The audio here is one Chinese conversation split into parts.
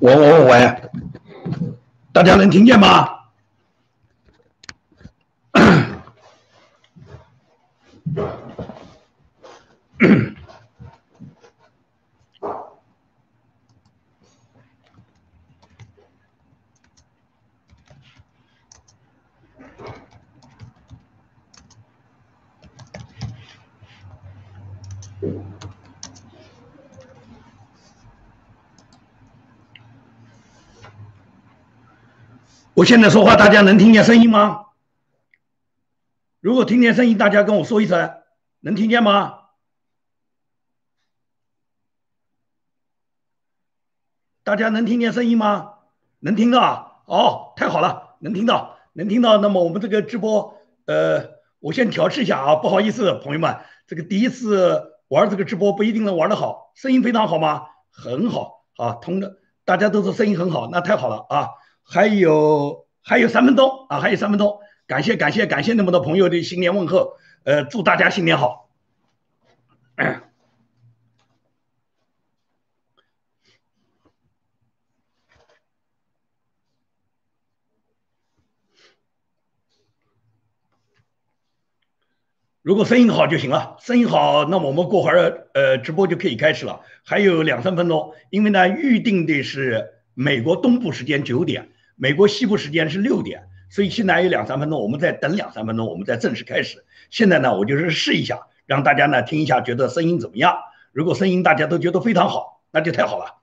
喂喂喂喂，大家能听见吗？我现在说话，大家能听见声音吗？如果听见声音，大家跟我说一声，能听见吗？大家能听见声音吗？能听到啊？哦，太好了，能听到，能听到。那么我们这个直播，呃，我先调试一下啊，不好意思，朋友们，这个第一次玩这个直播不一定能玩得好，声音非常好吗？很好啊，通的，大家都说声音很好，那太好了啊。还有还有三分钟啊，还有三分钟，感谢感谢感谢那么多朋友的新年问候，呃，祝大家新年好。如果声音好就行了，声音好，那么我们过会儿呃直播就可以开始了，还有两三分钟，因为呢预定的是美国东部时间九点。美国西部时间是六点，所以现在还有两三分钟，我们再等两三分钟，我们再正式开始。现在呢，我就是试一下，让大家呢听一下，觉得声音怎么样？如果声音大家都觉得非常好，那就太好了。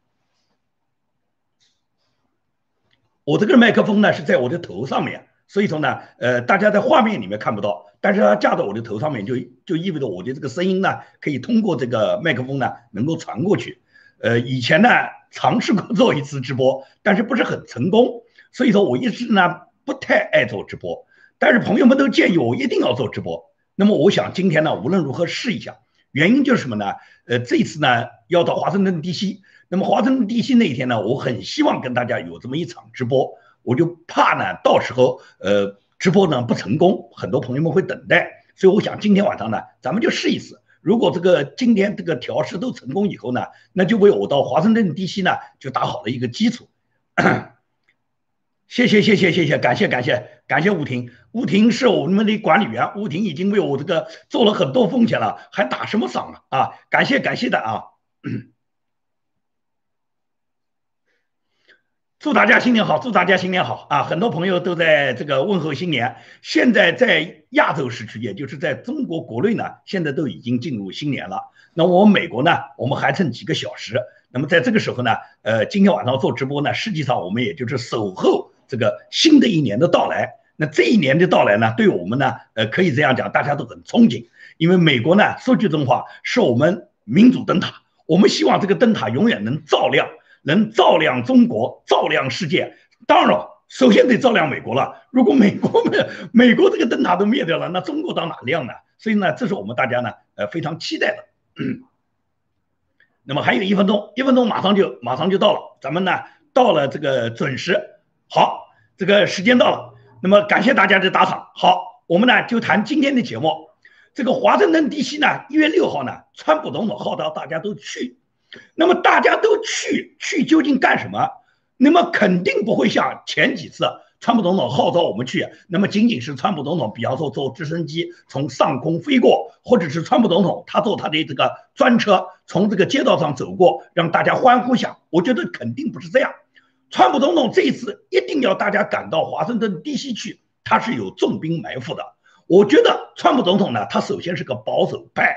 我这个麦克风呢是在我的头上面，所以说呢，呃，大家在画面里面看不到，但是它架在我的头上面，就就意味着我的这个声音呢可以通过这个麦克风呢能够传过去。呃，以前呢尝试过做一次直播，但是不是很成功。所以说，我一直呢不太爱做直播，但是朋友们都建议我一定要做直播。那么我想今天呢，无论如何试一下。原因就是什么呢？呃，这次呢要到华盛顿 DC，那么华盛顿 DC 那一天呢，我很希望跟大家有这么一场直播，我就怕呢到时候呃直播呢不成功，很多朋友们会等待。所以我想今天晚上呢，咱们就试一试。如果这个今天这个调试都成功以后呢，那就为我到华盛顿 DC 呢就打好了一个基础。谢谢谢谢谢谢，感谢感谢感谢吴婷，吴婷是我们的管理员，吴婷已经为我这个做了很多奉献了，还打什么赏啊？啊，感谢感谢的啊！祝大家新年好，祝大家新年好啊！很多朋友都在这个问候新年。现在在亚洲时区，也就是在中国国内呢，现在都已经进入新年了。那我们美国呢，我们还剩几个小时。那么在这个时候呢，呃，今天晚上做直播呢，实际上我们也就是守候。这个新的一年的到来，那这一年的到来呢，对我们呢，呃，可以这样讲，大家都很憧憬，因为美国呢，说句真话，是我们民主灯塔，我们希望这个灯塔永远能照亮，能照亮中国，照亮世界。当然了，首先得照亮美国了。如果美国美 美国这个灯塔都灭掉了，那中国到哪亮呢？所以呢，这是我们大家呢，呃，非常期待的。那么还有一分钟，一分钟马上就马上就到了，咱们呢到了这个准时。好，这个时间到了，那么感谢大家的打赏。好，我们呢就谈今天的节目。这个华盛顿地区呢，一月六号呢，川普总统号召大家都去。那么大家都去，去究竟干什么？那么肯定不会像前几次川普总统号召我们去，那么仅仅是川普总统，比方说坐直升机从上空飞过，或者是川普总统他坐他的这个专车从这个街道上走过，让大家欢呼响。我觉得肯定不是这样。川普总统这一次一定要大家赶到华盛顿 DC 去，他是有重兵埋伏的。我觉得川普总统呢，他首先是个保守派。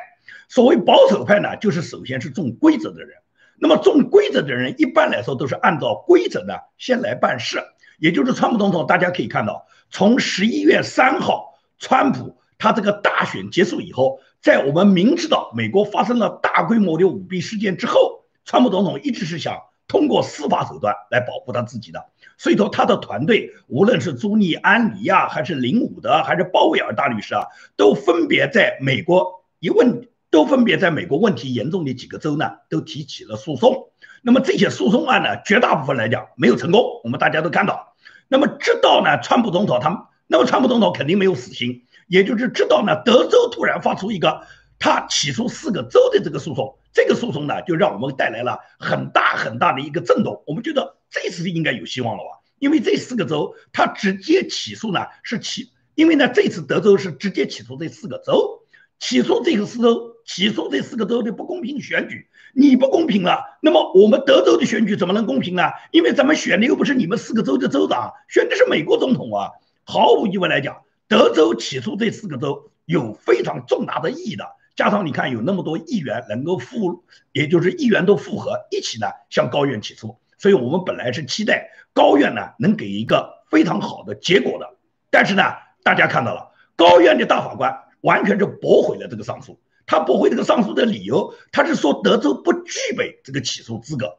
所谓保守派呢，就是首先是重规则的人。那么重规则的人一般来说都是按照规则呢先来办事。也就是川普总统，大家可以看到，从十一月三号，川普他这个大选结束以后，在我们明知道美国发生了大规模的舞弊事件之后，川普总统一直是想。通过司法手段来保护他自己的，所以说他的团队，无论是朱利安尼呀，还是林伍德，还是鲍威尔大律师啊，都分别在美国一问，都分别在美国问题严重的几个州呢，都提起了诉讼。那么这些诉讼案呢，绝大部分来讲没有成功，我们大家都看到。那么直到呢，川普总统他，那么川普总统肯定没有死心，也就是知道呢，德州突然发出一个他起诉四个州的这个诉讼，这个诉讼呢就让我们带来了很大很大的一个震动。我们觉得这次应该有希望了吧？因为这四个州他直接起诉呢是起，因为呢这次德州是直接起诉这四个州，起诉这个四州，起诉这四个州的不公平选举。你不公平了，那么我们德州的选举怎么能公平呢？因为咱们选的又不是你们四个州的州长，选的是美国总统啊！毫无疑问来讲，德州起诉这四个州有非常重大的意义的。加上你看，有那么多议员能够复，也就是议员都复合一起呢向高院起诉，所以我们本来是期待高院呢能给一个非常好的结果的。但是呢，大家看到了，高院的大法官完全是驳回了这个上诉。他驳回这个上诉的理由，他是说德州不具备这个起诉资格。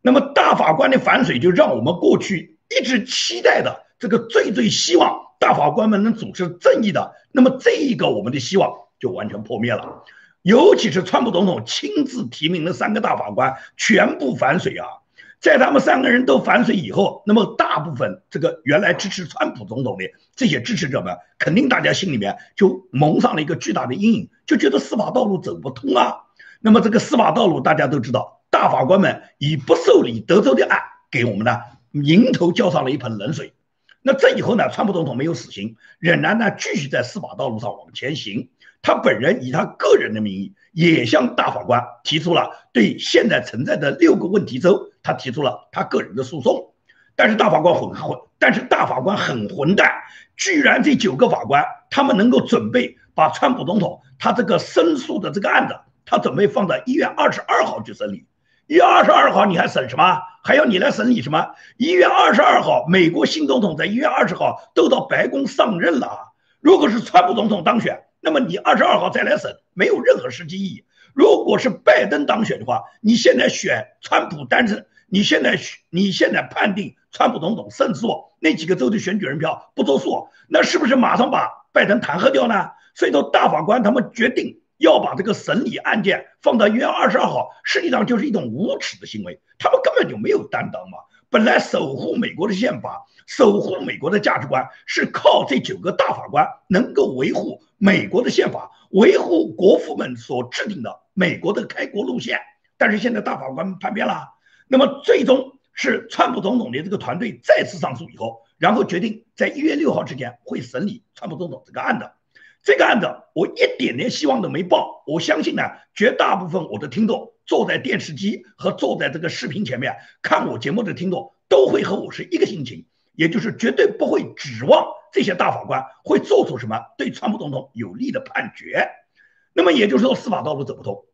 那么大法官的反水就让我们过去一直期待的这个最最希望大法官们能主持正义的，那么这一个我们的希望就完全破灭了。尤其是川普总统亲自提名的三个大法官全部反水啊。在他们三个人都反水以后，那么大部分这个原来支持川普总统的这些支持者们，肯定大家心里面就蒙上了一个巨大的阴影，就觉得司法道路走不通啊。那么这个司法道路大家都知道，大法官们以不受理德州的案给我们呢迎头浇上了一盆冷水。那这以后呢，川普总统没有死刑，仍然呢继续在司法道路上往前行。他本人以他个人的名义，也向大法官提出了对现在存在的六个问题州，他提出了他个人的诉讼。但是大法官混混，但是大法官很混蛋，居然这九个法官他们能够准备把川普总统他这个申诉的这个案子，他准备放在一月二十二号去审理。一月二十二号你还审什么？还要你来审理什么？一月二十二号，美国新总统在一月二十号都到白宫上任了啊。如果是川普总统当选，那么你二十二号再来审，没有任何实际意义。如果是拜登当选的话，你现在选川普单身，你现在你现在判定川普总统胜诉，那几个州的选举人票不作数，那是不是马上把拜登弹劾掉呢？所以说，大法官他们决定要把这个审理案件放到一月二十二号，实际上就是一种无耻的行为，他们根本就没有担当嘛。本来守护美国的宪法、守护美国的价值观，是靠这九个大法官能够维护美国的宪法，维护国父们所制定的美国的开国路线。但是现在大法官叛变了，那么最终是川普总统的这个团队再次上诉以后，然后决定在一月六号之前会审理川普总统这个案子。这个案子我一点点希望都没抱，我相信呢，绝大部分我的听众坐在电视机和坐在这个视频前面看我节目的听众都会和我是一个心情，也就是绝对不会指望这些大法官会做出什么对川普总统有利的判决。那么也就是说，司法道路走不通，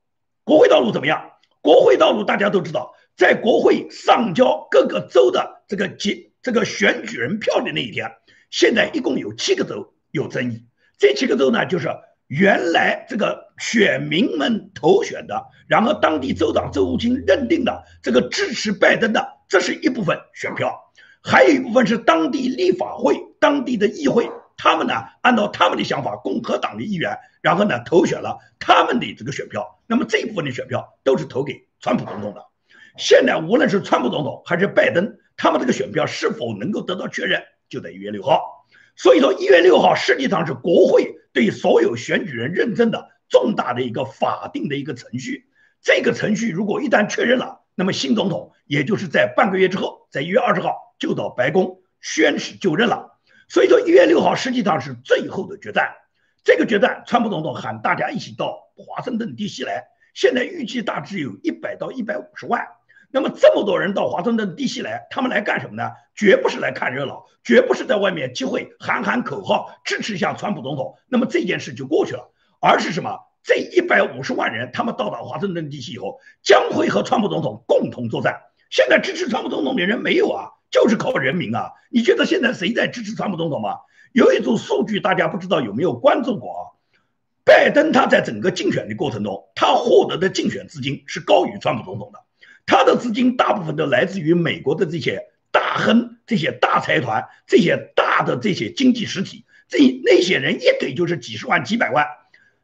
国会道路怎么样？国会道路大家都知道，在国会上交各个州的这个结这个选举人票的那一天，现在一共有七个州有争议。这七个州呢，就是原来这个选民们投选的，然后当地州长、州务卿认定的这个支持拜登的，这是一部分选票，还有一部分是当地立法会、当地的议会，他们呢按照他们的想法，共和党的议员，然后呢投选了他们的这个选票，那么这一部分的选票都是投给川普总统的。现在无论是川普总统还是拜登，他们这个选票是否能够得到确认，就在一月六号。所以说，一月六号实际上是国会对所有选举人认证的重大的一个法定的一个程序。这个程序如果一旦确认了，那么新总统也就是在半个月之后，在一月二十号就到白宫宣誓就任了。所以说，一月六号实际上是最后的决战。这个决战，川普总统喊大家一起到华盛顿 D.C. 来，现在预计大致有一百到一百五十万。那么这么多人到华盛顿地西来，他们来干什么呢？绝不是来看热闹，绝不是在外面集会喊喊口号支持一下川普总统，那么这件事就过去了。而是什么？这一百五十万人，他们到达华盛顿地西以后，将会和川普总统共同作战。现在支持川普总统的人没有啊，就是靠人民啊。你觉得现在谁在支持川普总统吗？有一组数据，大家不知道有没有关注过啊？拜登他在整个竞选的过程中，他获得的竞选资金是高于川普总统的。他的资金大部分都来自于美国的这些大亨、这些大财团、这些大的这些经济实体，这那些人一给就是几十万、几百万。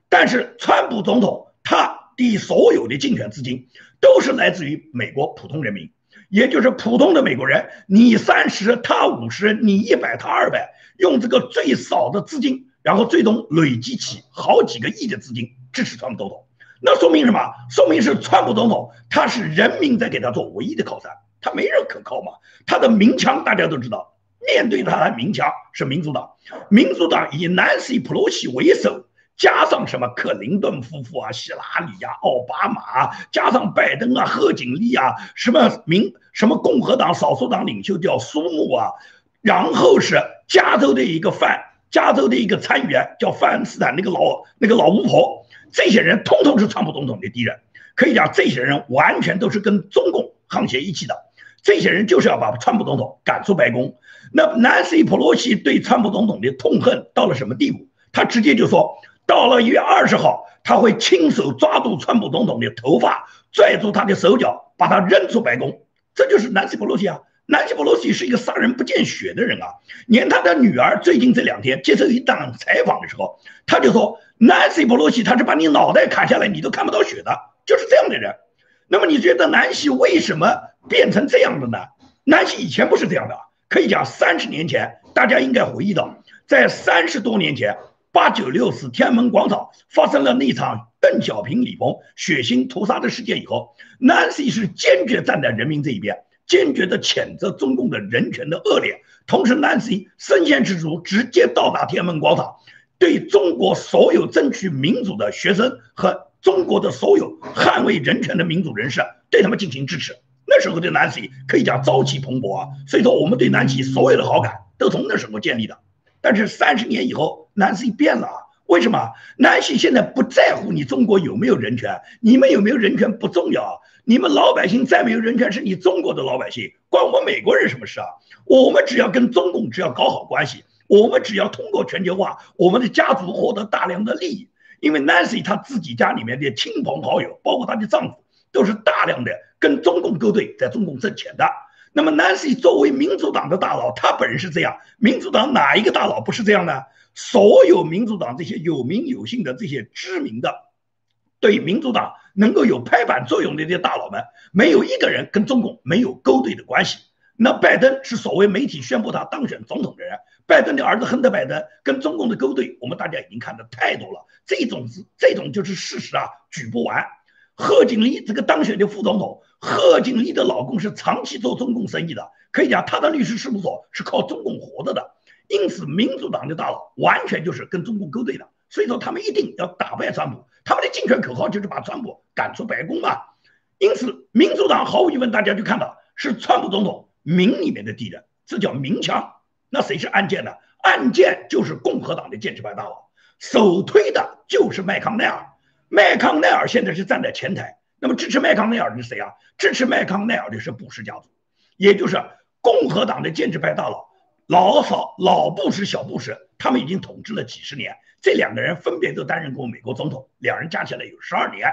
但是川普总统他的所有的竞选资金都是来自于美国普通人民，也就是普通的美国人，你三十，他五十，你一百，他二百，用这个最少的资金然后最终累积起好几个亿的资金支持川普总统。那说明什么？说明是川普总统他是人民在给他做唯一的靠山，他没人可靠嘛。他的民强大家都知道，面对他的民强是民主党，民主党以南希·普洛西为首。加上什么克林顿夫妇啊、希拉里啊、奥巴马，加上拜登啊、贺锦丽啊，什么民什么共和党少数党领袖叫苏穆啊，然后是加州的一个范，加州的一个参议员叫范斯坦，那个老那个老巫婆，这些人通通是川普总统的敌人，可以讲这些人完全都是跟中共沆瀣一气的，这些人就是要把川普总统赶出白宫。那南希·普洛西对川普总统的痛恨到了什么地步？他直接就说。到了一月二十号，他会亲手抓住川普总统的头发，拽住他的手脚，把他扔出白宫。这就是南希·普洛西啊！南希·普洛西是一个杀人不见血的人啊！连他的女儿最近这两天接受一档采访的时候，他就说：“南希·普洛西他是把你脑袋砍下来，你都看不到血的，就是这样的人。”那么你觉得南希为什么变成这样的呢？南希以前不是这样的，可以讲三十年前，大家应该回忆到，在三十多年前。八九六四天安门广场发生了那场邓小平、李鹏血腥屠杀的事件以后南希是坚决站在人民这一边，坚决的谴责中共的人权的恶劣。同时，Nancy 身先士卒，直接到达天安门广场，对中国所有争取民主的学生和中国的所有捍卫人权的民主人士，对他们进行支持。那时候的 Nancy 可以讲朝气蓬勃啊，所以说我们对 Nancy 所有的好感都从那时候建立的。但是三十年以后，南希变了啊。为什么？南希现在不在乎你中国有没有人权，你们有没有人权不重要。你们老百姓再没有人权，是你中国的老百姓，关我们美国人什么事啊？我们只要跟中共只要搞好关系，我们只要通过全球化，我们的家族获得大量的利益。因为 Nancy 她自己家里面的亲朋好友，包括她的丈夫，都是大量的跟中共勾兑，在中共挣钱的。那么，Nancy 作为民主党的大佬，他本人是这样。民主党哪一个大佬不是这样呢？所有民主党这些有名有姓的这些知名的，对民主党能够有拍板作用的这些大佬们，没有一个人跟中共没有勾兑的关系。那拜登是所谓媒体宣布他当选总统的人，拜登的儿子亨特·拜登跟中共的勾兑，我们大家已经看的太多了。这种是这种就是事实啊，举不完。贺锦丽这个当选的副总统，贺锦丽的老公是长期做中共生意的，可以讲他的律师事务所是靠中共活着的，因此民主党的大佬完全就是跟中共勾兑的，所以说他们一定要打败川普，他们的竞选口号就是把川普赶出白宫嘛。因此，民主党毫无疑问，大家就看到是川普总统民里面的敌人，这叫民枪。那谁是暗箭呢？暗箭就是共和党的建制派大佬，首推的就是麦康奈尔。麦康奈尔现在是站在前台，那么支持麦康奈尔的是谁啊？支持麦康奈尔的是布什家族，也就是共和党的建制派大佬，老少老布什、小布什，他们已经统治了几十年。这两个人分别都担任过美国总统，两人加起来有十二年，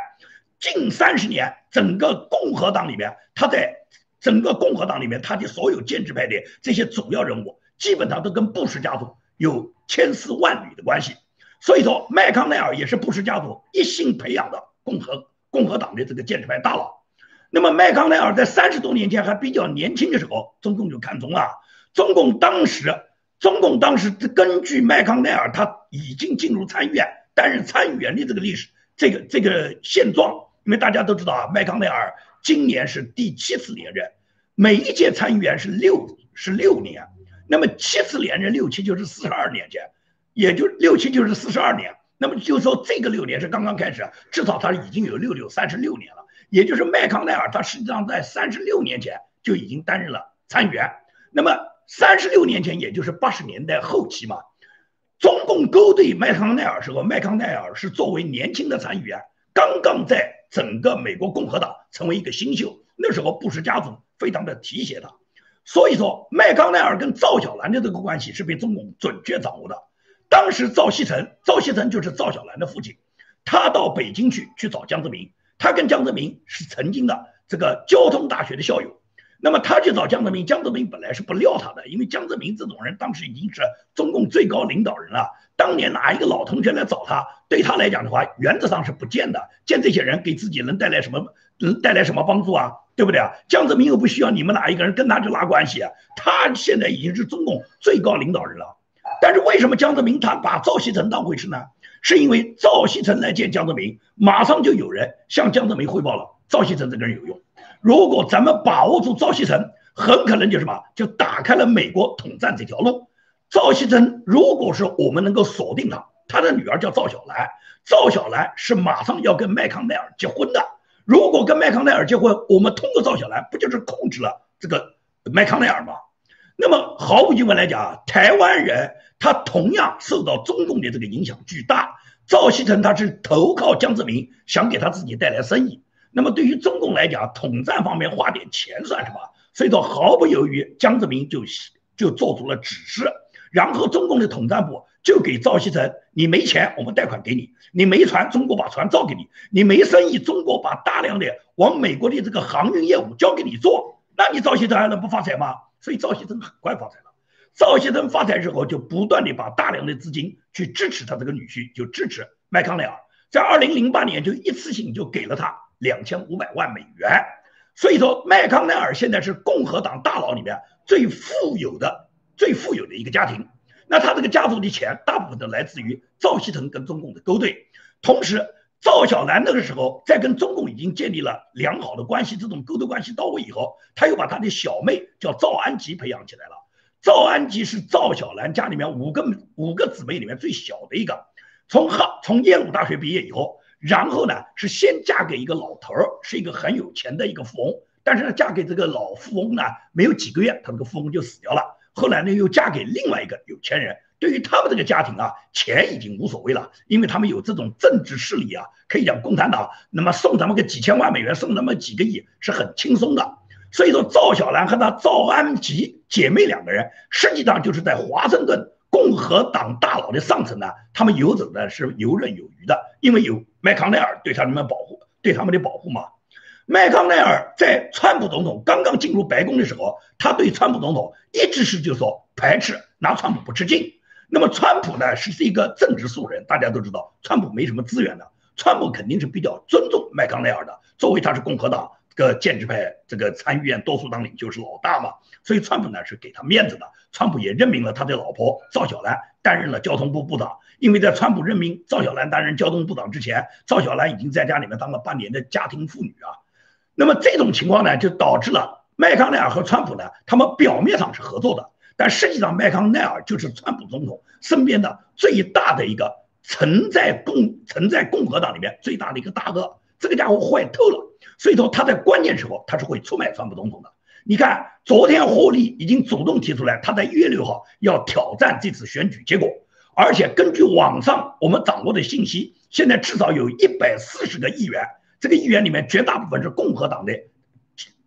近三十年，整个共和党里面，他在整个共和党里面，他的所有建制派的这些主要人物，基本上都跟布什家族有千丝万缕的关系。所以说，麦康奈尔也是布什家族一心培养的共和共和党的这个建制派大佬。那么，麦康奈尔在三十多年前还比较年轻的时候，中共就看中了。中共当时，中共当时根据麦康奈尔他已经进入参议院担任参议员的这个历史，这个这个现状，因为大家都知道啊，麦康奈尔今年是第七次连任，每一届参议员是六是六年，那么七次连任六七就是四十二年前。也就六七就是四十二年，那么就说这个六年是刚刚开始，至少他已经有六六三十六年了。也就是麦康奈尔，他实际上在三十六年前就已经担任了参议员。那么三十六年前，也就是八十年代后期嘛，中共勾兑麦康奈尔时候，麦康奈尔是作为年轻的参议员，刚刚在整个美国共和党成为一个新秀。那时候布什家族非常的提携他，所以说麦康奈尔跟赵小兰的这个关系是被中共准确掌握的。当时赵锡成，赵锡成就是赵小兰的父亲，他到北京去去找江泽民，他跟江泽民是曾经的这个交通大学的校友，那么他去找江泽民，江泽民本来是不料他的，因为江泽民这种人当时已经是中共最高领导人了，当年哪一个老同学来找他，对他来讲的话，原则上是不见的，见这些人给自己能带来什么，能带来什么帮助啊？对不对啊？江泽民又不需要你们哪一个人跟他去拉关系啊，他现在已经是中共最高领导人了。但是为什么江泽民他把赵锡成当回事呢？是因为赵锡成来见江泽民，马上就有人向江泽民汇报了，赵锡成这个人有用。如果咱们把握住赵锡成，很可能就什么，就打开了美国统战这条路。赵锡成，如果是我们能够锁定他，他的女儿叫赵小兰，赵小兰是马上要跟麦康奈尔结婚的。如果跟麦康奈尔结婚，我们通过赵小兰，不就是控制了这个麦康奈尔吗？那么毫无疑问来讲，台湾人他同样受到中共的这个影响巨大。赵锡成他是投靠江泽民，想给他自己带来生意。那么对于中共来讲，统战方面花点钱算什么？所以说毫不犹豫，江泽民就就做出了指示。然后中共的统战部就给赵锡成，你没钱，我们贷款给你；你没船，中国把船造给你；你没生意，中国把大量的往美国的这个航运业务交给你做。那你赵锡成还能不发财吗？所以赵锡成很快发财了。赵锡成发财之后，就不断的把大量的资金去支持他这个女婿，就支持麦康奈尔。在二零零八年，就一次性就给了他两千五百万美元。所以说，麦康奈尔现在是共和党大佬里面最富有的。最富有的一个家庭，那他这个家族的钱大部分都来自于赵锡成跟中共的勾兑。同时，赵小兰那个时候在跟中共已经建立了良好的关系，这种勾兑关系到位以后，他又把他的小妹叫赵安吉培养起来了。赵安吉是赵小兰家里面五个五个姊妹里面最小的一个，从哈从耶鲁大学毕业以后，然后呢是先嫁给一个老头儿，是一个很有钱的一个富翁，但是呢嫁给这个老富翁呢没有几个月，他这个富翁就死掉了。后来呢，又嫁给另外一个有钱人。对于他们这个家庭啊，钱已经无所谓了，因为他们有这种政治势力啊，可以讲共产党那么送他们个几千万美元，送他们几个亿是很轻松的。所以说，赵小兰和她赵安吉姐妹两个人，实际上就是在华盛顿共和党大佬的上层呢，他们游走的是游刃有余的，因为有麦康奈尔对他们的保护，对他们的保护嘛。麦康奈尔在川普总统刚刚进入白宫的时候，他对川普总统一直是就说排斥，拿川普不吃劲。那么川普呢是一个政治素人，大家都知道，川普没什么资源的，川普肯定是比较尊重麦康奈尔的，作为他是共和党这个建制派这个参议院多数党领袖是老大嘛，所以川普呢是给他面子的。川普也任命了他的老婆赵小兰担任了交通部部长，因为在川普任命赵小兰担任交通部长之前，赵小兰已经在家里面当了半年的家庭妇女啊。那么这种情况呢，就导致了麦康奈尔和川普呢，他们表面上是合作的，但实际上麦康奈尔就是川普总统身边的最大的一个存在共存在共和党里面最大的一个大鳄，这个家伙坏透了。所以说他在关键时候他是会出卖川普总统的。你看，昨天霍利已经主动提出来，他在一月六号要挑战这次选举结果，而且根据网上我们掌握的信息，现在至少有一百四十个议员。这个议员里面绝大部分是共和党的，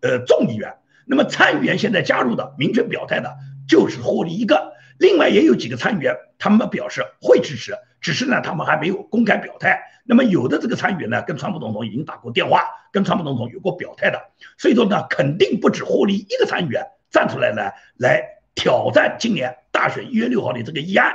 呃，众议员。那么参议员现在加入的、明确表态的，就是霍利一个。另外也有几个参议员，他们表示会支持，只是呢，他们还没有公开表态。那么有的这个参议员呢，跟川普总统已经打过电话，跟川普总统有过表态的。所以说呢，肯定不止霍利一个参议员站出来呢，来挑战今年大选一月六号的这个议案。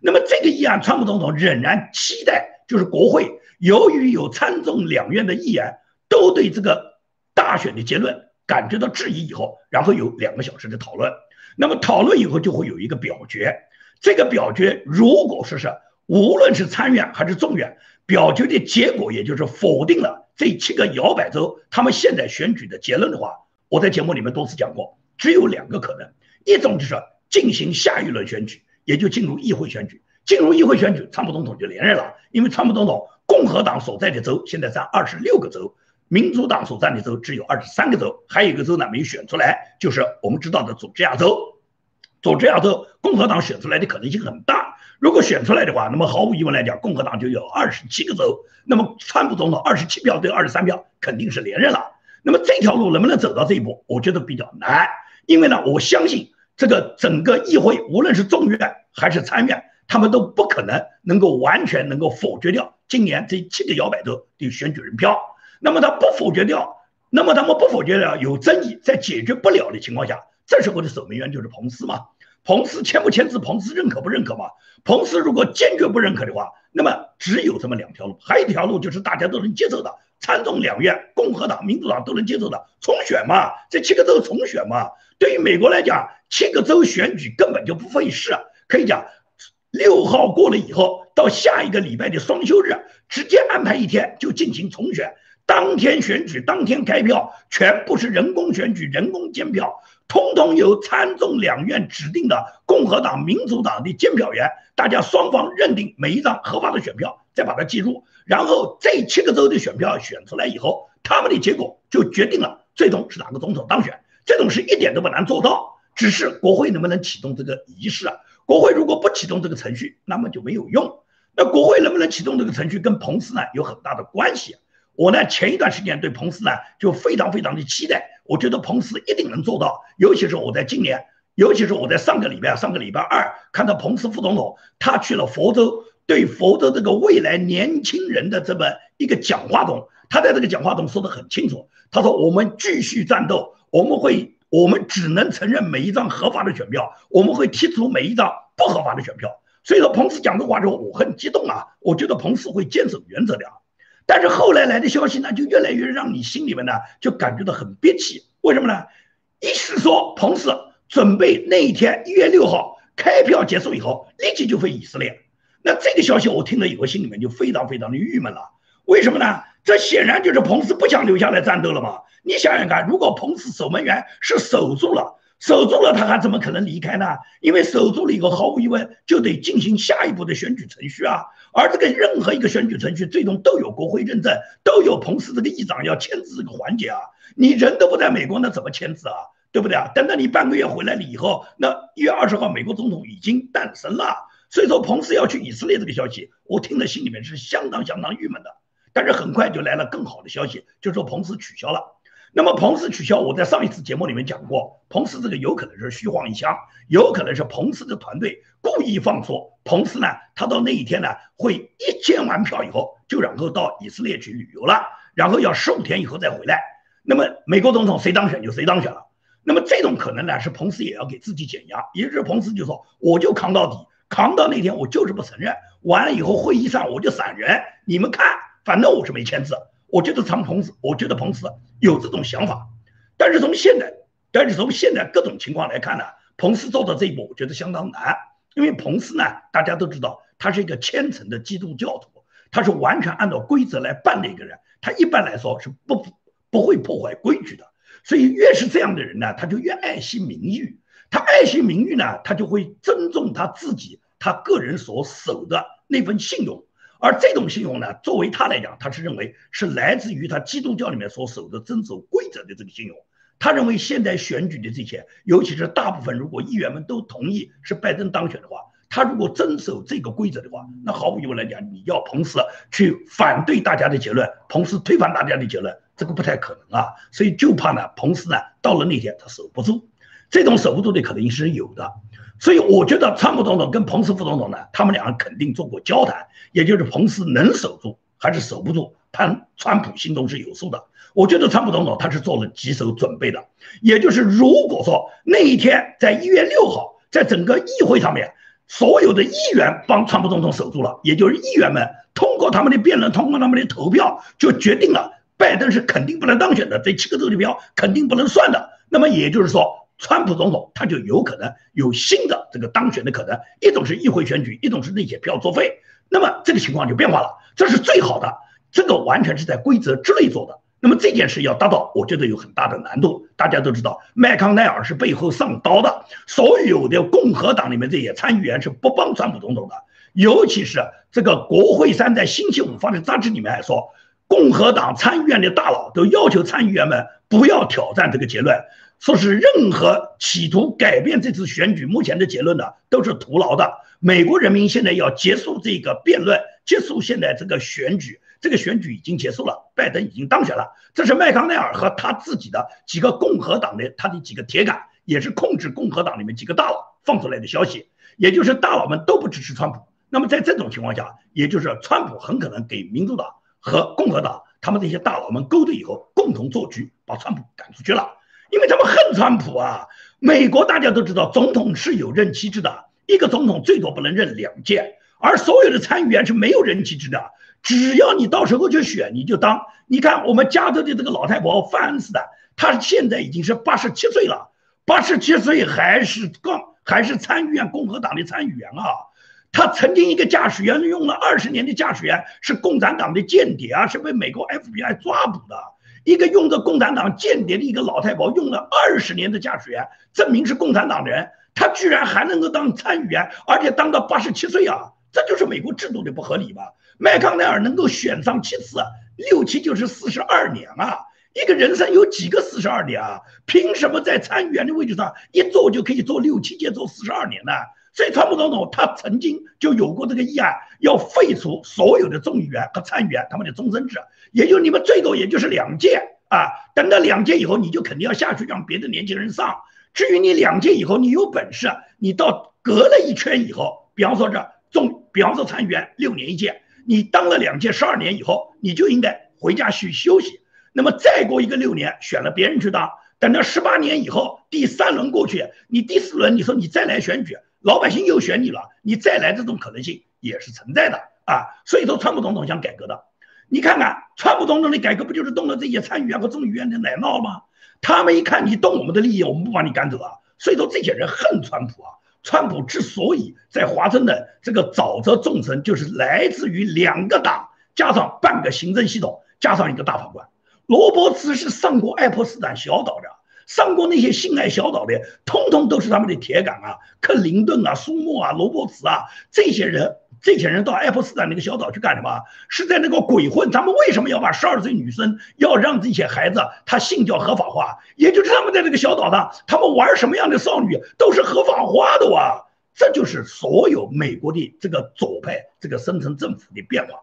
那么这个议案，川普总统仍然期待，就是国会。由于有参众两院的议员都对这个大选的结论感觉到质疑，以后，然后有两个小时的讨论，那么讨论以后就会有一个表决。这个表决如果说是无论是参院还是众院，表决的结果也就是否定了这七个摇摆州他们现在选举的结论的话，我在节目里面多次讲过，只有两个可能，一种就是进行下一轮选举，也就进入议会选举。进入议会选举，川普总统就连任了，因为川普总统。共和党所在的州现在占二十六个州，民主党所占的州只有二十三个州，还有一个州呢没有选出来，就是我们知道的佐治亚州。佐治亚州共和党选出来的可能性很大，如果选出来的话，那么毫无疑问来讲，共和党就有二十七个州，那么川普总统二十七票对二十三票肯定是连任了。那么这条路能不能走到这一步，我觉得比较难，因为呢，我相信这个整个议会，无论是众院还是参院。他们都不可能能够完全能够否决掉今年这七个摇摆州的选举人票。那么他不否决掉，那么他们不否决掉有争议，在解决不了的情况下，这时候的守门员就是彭斯嘛？彭斯签不签字？彭斯认可不认可嘛？彭斯如果坚决不认可的话，那么只有这么两条路，还有一条路就是大家都能接受的，参众两院，共和党、民主党都能接受的重选嘛？这七个州重选嘛？对于美国来讲，七个州选举根本就不费事，可以讲。六号过了以后，到下一个礼拜的双休日，直接安排一天就进行重选。当天选举，当天开票，全部是人工选举、人工监票，通通由参众两院指定的共和党、民主党的监票员，大家双方认定每一张合法的选票，再把它计入，然后这七个州的选票选出来以后，他们的结果就决定了最终是哪个总统当选。这种事一点都不难做到，只是国会能不能启动这个仪式啊？国会如果不启动这个程序，那么就没有用。那国会能不能启动这个程序，跟彭斯呢有很大的关系。我呢，前一段时间对彭斯呢就非常非常的期待，我觉得彭斯一定能做到。尤其是我在今年，尤其是我在上个礼拜、上个礼拜二看到彭斯副总统他去了佛州，对佛州这个未来年轻人的这么一个讲话中，他在这个讲话中说的很清楚，他说我们继续战斗，我们会，我们只能承认每一张合法的选票，我们会剔除每一张不合法的选票。所以说，彭斯讲这话之后，我很激动啊，我觉得彭斯会坚守原则的啊。但是后来来的消息呢，就越来越让你心里面呢就感觉到很憋气。为什么呢？一是说彭斯准备那一天一月六号开票结束以后，立即就飞以色列。那这个消息我听了以后，心里面就非常非常的郁闷了。为什么呢？这显然就是彭斯不想留下来战斗了嘛。你想想看，如果彭斯守门员是守住了。守住了，他还怎么可能离开呢？因为守住了以后，毫无疑问就得进行下一步的选举程序啊。而这个任何一个选举程序，最终都有国会认证，都有彭斯这个议长要签字这个环节啊。你人都不在美国，那怎么签字啊？对不对啊？等到你半个月回来了以后，那一月二十号，美国总统已经诞生了。所以说，彭斯要去以色列这个消息，我听了心里面是相当相当郁闷的。但是很快就来了更好的消息，就说彭斯取消了。那么彭斯取消，我在上一次节目里面讲过，彭斯这个有可能是虚晃一枪，有可能是彭斯的团队故意放错。彭斯呢，他到那一天呢，会一监完票以后，就然后到以色列去旅游了，然后要十五天以后再回来。那么美国总统谁当选就谁当选了。那么这种可能呢，是彭斯也要给自己减压，也就是彭斯就说，我就扛到底，扛到那天我就是不承认，完了以后会议上我就闪人，你们看，反正我是没签字。我觉得长彭斯，我觉得彭斯有这种想法，但是从现在，但是从现在各种情况来看呢，彭斯做到这一步，我觉得相当难，因为彭斯呢，大家都知道，他是一个虔诚的基督教徒，他是完全按照规则来办的一个人，他一般来说是不不会破坏规矩的，所以越是这样的人呢，他就越爱惜名誉，他爱惜名誉呢，他就会尊重他自己他个人所守的那份信用。而这种信用呢，作为他来讲，他是认为是来自于他基督教里面所守的遵守规则的这个信用。他认为现在选举的这些，尤其是大部分如果议员们都同意是拜登当选的话，他如果遵守这个规则的话，那毫无疑问来讲，你要彭斯去反对大家的结论，彭斯推翻大家的结论，这个不太可能啊。所以就怕呢，彭斯呢到了那天他守不住，这种守不住的可能性是有的。所以我觉得，川普总统跟彭斯副总统呢，他们两个肯定做过交谈，也就是彭斯能守住还是守不住，潘川普心中是有数的。我觉得川普总统他是做了几手准备的，也就是如果说那一天在一月六号，在整个议会上面，所有的议员帮川普总统守住了，也就是议员们通过他们的辩论，通过他们的投票，就决定了拜登是肯定不能当选的，这七个州的票肯定不能算的。那么也就是说。川普总统他就有可能有新的这个当选的可能，一种是议会选举，一种是那些票作废，那么这个情况就变化了，这是最好的，这个完全是在规则之内做的。那么这件事要达到，我觉得有很大的难度。大家都知道，麦康奈尔是背后上刀的，所有的共和党里面这些参议员是不帮川普总统的，尤其是这个国会山在星期五发的杂志里面还说，共和党参议院的大佬都要求参议员们不要挑战这个结论。说是任何企图改变这次选举目前的结论的都是徒劳的。美国人民现在要结束这个辩论，结束现在这个选举，这个选举已经结束了，拜登已经当选了。这是麦康奈尔和他自己的几个共和党的他的几个铁杆，也是控制共和党里面几个大佬放出来的消息，也就是大佬们都不支持川普。那么在这种情况下，也就是川普很可能给民主党和共和党他们这些大佬们勾兑以后，共同做局，把川普赶出去了。因为他们恨川普啊！美国大家都知道，总统是有任期制的，一个总统最多不能任两届，而所有的参议员是没有任期制的。只要你到时候去选，你就当。你看我们加州的这个老太婆范恩斯的，她现在已经是八十七岁了，八十七岁还是刚还是参议院共和党的参议员啊。他曾经一个驾驶员用了二十年的驾驶员是共产党的间谍啊，是被美国 FBI 抓捕的。一个用着共产党间谍的一个老太婆用了二十年的驾驶员，证明是共产党的人，他居然还能够当参议员，而且当到八十七岁啊！这就是美国制度的不合理吧？麦康奈尔能够选上七次，六七就是四十二年啊！一个人生有几个四十二年啊？凭什么在参议员的位置上一坐就可以坐六七届，坐四十二年呢？以川普总统他曾经就有过这个议案，要废除所有的众议员和参议员他们的终身制，也就你们最多也就是两届啊。等到两届以后，你就肯定要下去让别的年轻人上。至于你两届以后，你有本事，你到隔了一圈以后，比方说这众，比方说参议员六年一届，你当了两届十二年以后，你就应该回家去休息。那么再过一个六年，选了别人去当，等到十八年以后，第三轮过去，你第四轮你说你再来选举。老百姓又选你了，你再来这种可能性也是存在的啊。所以说，川普总统想改革的，你看看川普总统的改革不就是动了这些参议员和众议员的奶酪吗？他们一看你动我们的利益，我们不把你赶走啊。所以说，这些人恨川普啊。川普之所以在华盛顿这个沼泽众生，就是来自于两个党加上半个行政系统加上一个大法官。罗伯茨是上过爱泼斯坦小岛的。上过那些性爱小岛的，通通都是他们的铁杆啊，克林顿啊、苏莫啊、罗伯茨啊，这些人，这些人到爱泼斯坦那个小岛去干什么？是在那个鬼混。他们为什么要把十二岁女生要让这些孩子他性教合法化？也就是他们在这个小岛上，他们玩什么样的少女都是合法化的哇！这就是所有美国的这个左派这个深层政府的变化。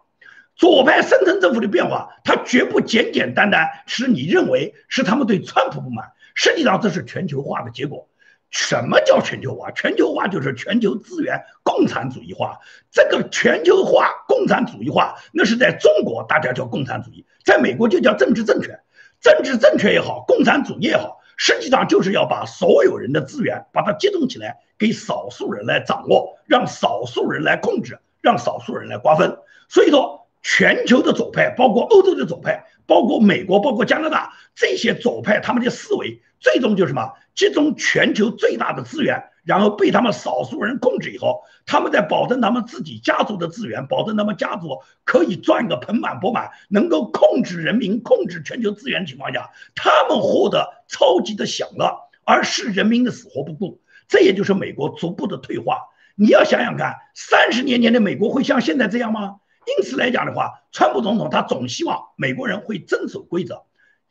左派深层政府的变化，它绝不简简单单是你认为是他们对川普不满。实际上这是全球化的结果。什么叫全球化？全球化就是全球资源共产主义化。这个全球化共产主义化，那是在中国大家叫共产主义，在美国就叫政治政权。政治政权也好，共产主义也好，实际上就是要把所有人的资源把它集中起来，给少数人来掌握，让少数人来控制，让少数人来瓜分。所以说，全球的左派，包括欧洲的左派，包括美国，包括加拿大这些左派，他们的思维。最终就是什么？集中全球最大的资源，然后被他们少数人控制以后，他们在保证他们自己家族的资源，保证他们家族可以赚个盆满钵满，能够控制人民、控制全球资源情况下，他们获得超级的享乐，而是人民的死活不顾。这也就是美国逐步的退化。你要想想看，三十年前的美国会像现在这样吗？因此来讲的话，川普总统他总希望美国人会遵守规则，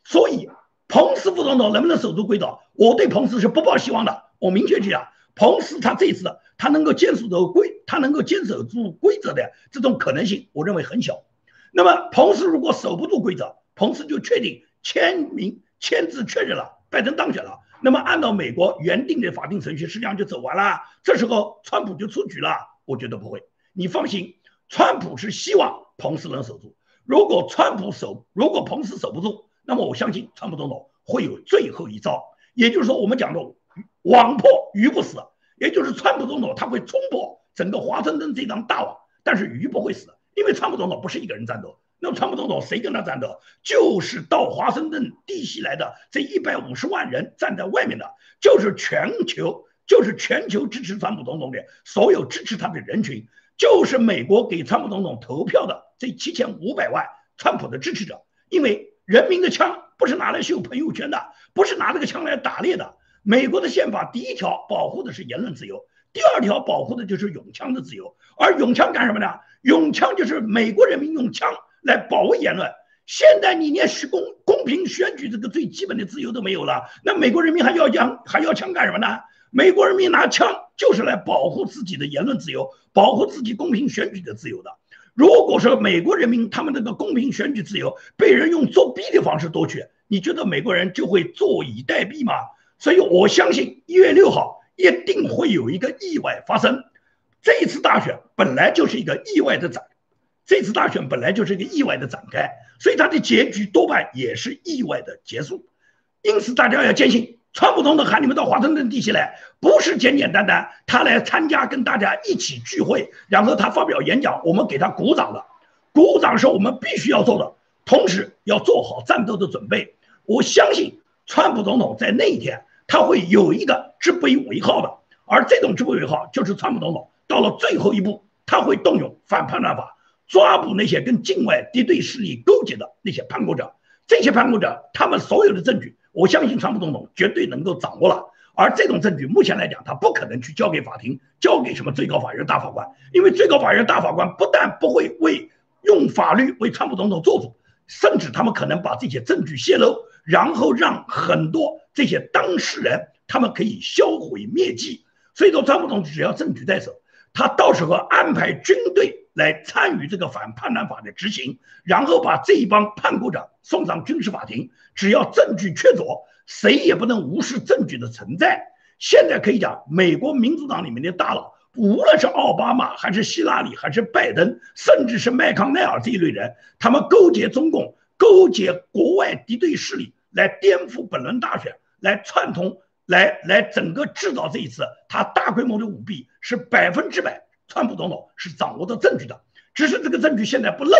所以。彭斯副总统能不能守住规则？我对彭斯是不抱希望的。我明确讲，彭斯他这次他能够坚守住规，他能够坚守住规则的这种可能性，我认为很小。那么，彭斯如果守不住规则，彭斯就确定签名签字确认了拜登当选了。那么，按照美国原定的法定程序，实际上就走完了。这时候，川普就出局了。我觉得不会，你放心，川普是希望彭斯能守住。如果川普守，如果彭斯守不住。那么我相信川普总统会有最后一招，也就是说，我们讲的“网破鱼不死”，也就是川普总统他会冲破整个华盛顿这张大网，但是鱼不会死，因为川普总统不是一个人战斗。那么川普总统谁跟他战斗？就是到华盛顿地西来的这一百五十万人站在外面的，就是全球，就是全球支持川普总统的所有支持他的人群，就是美国给川普总统投票的这七千五百万川普的支持者，因为。人民的枪不是拿来秀朋友圈的，不是拿这个枪来打猎的。美国的宪法第一条保护的是言论自由，第二条保护的就是拥枪的自由。而拥枪干什么呢？拥枪就是美国人民用枪来保卫言论。现在你连公公平选举这个最基本的自由都没有了，那美国人民还要枪还要枪干什么呢？美国人民拿枪就是来保护自己的言论自由，保护自己公平选举的自由的。如果说美国人民他们那个公平选举自由被人用作弊的方式夺取，你觉得美国人就会坐以待毙吗？所以我相信一月六号一定会有一个意外发生。这一次大选本来就是一个意外的展，这次大选本来就是一个意外的展开，所以它的结局多半也是意外的结束。因此大家要坚信。川普总统喊你们到华盛顿地区来，不是简简单单他来参加跟大家一起聚会，然后他发表演讲，我们给他鼓掌的。鼓掌是我们必须要做的，同时要做好战斗的准备。我相信川普总统在那一天他会有一个直杯尾号的，而这种直杯尾号就是川普总统到了最后一步他会动用反叛乱法，抓捕那些跟境外敌对势力勾结的那些叛国者。这些叛国者，他们所有的证据，我相信川普总统绝对能够掌握了。而这种证据，目前来讲，他不可能去交给法庭，交给什么最高法院大法官，因为最高法院大法官不但不会为用法律为川普总统做主，甚至他们可能把这些证据泄露，然后让很多这些当事人他们可以销毁灭迹。所以说，川普总统只要证据在手，他到时候安排军队。来参与这个反叛乱法的执行，然后把这一帮叛国者送上军事法庭。只要证据确凿，谁也不能无视证据的存在。现在可以讲，美国民主党里面的大佬，无论是奥巴马还是希拉里还是拜登，甚至是麦康奈尔这一类人，他们勾结中共，勾结国外敌对势力，来颠覆本轮大选，来串通，来来整个制造这一次他大规模的舞弊，是百分之百。川普总统是掌握到证据的，只是这个证据现在不漏，